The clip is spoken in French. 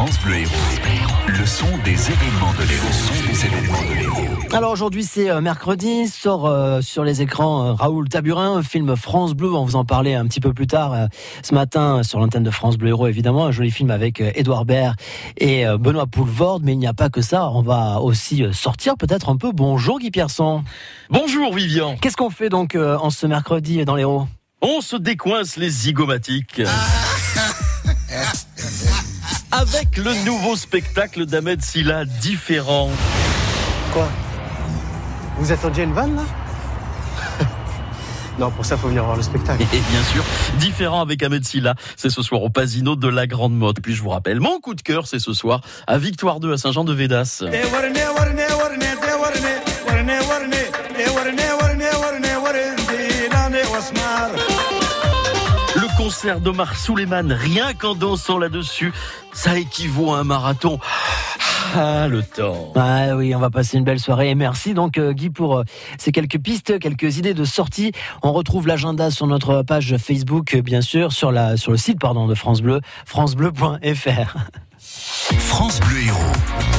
France Bleu Héros. Le son des événements de l'Héros. Le son des événements de l'Héros. Alors aujourd'hui c'est euh, mercredi, sort euh, sur les écrans euh, Raoul Taburin, film France Bleu, on vous en parlait un petit peu plus tard euh, ce matin sur l'antenne de France Bleu Héros évidemment, un joli film avec Édouard Baird et Benoît Poulvorde, mais il n'y a pas que ça, on va aussi sortir peut-être un peu. Bonjour Guy Pierson. Bonjour Vivian. Qu'est-ce qu'on fait donc en ce mercredi dans l'Héros? On se décoince les zygomatiques. Avec le nouveau spectacle d'Ahmed Silla, différent. Quoi? Vous attendiez une vanne là? Non, pour ça, faut venir voir le spectacle. Et bien sûr, différent avec Ahmed Silla. C'est ce soir au Pasino de la Grande Motte. Et puis je vous rappelle, mon coup de cœur, c'est ce soir à Victoire 2 à Saint-Jean-de-Védas. Concert d'Omar Souleyman, rien qu'en dansant là-dessus, ça équivaut à un marathon. Ah, le temps. Ah oui, on va passer une belle soirée et merci donc euh, Guy pour euh, ces quelques pistes, quelques idées de sortie. On retrouve l'agenda sur notre page Facebook euh, bien sûr, sur la sur le site pardon de France Bleu, francebleu.fr. France Bleu Héros.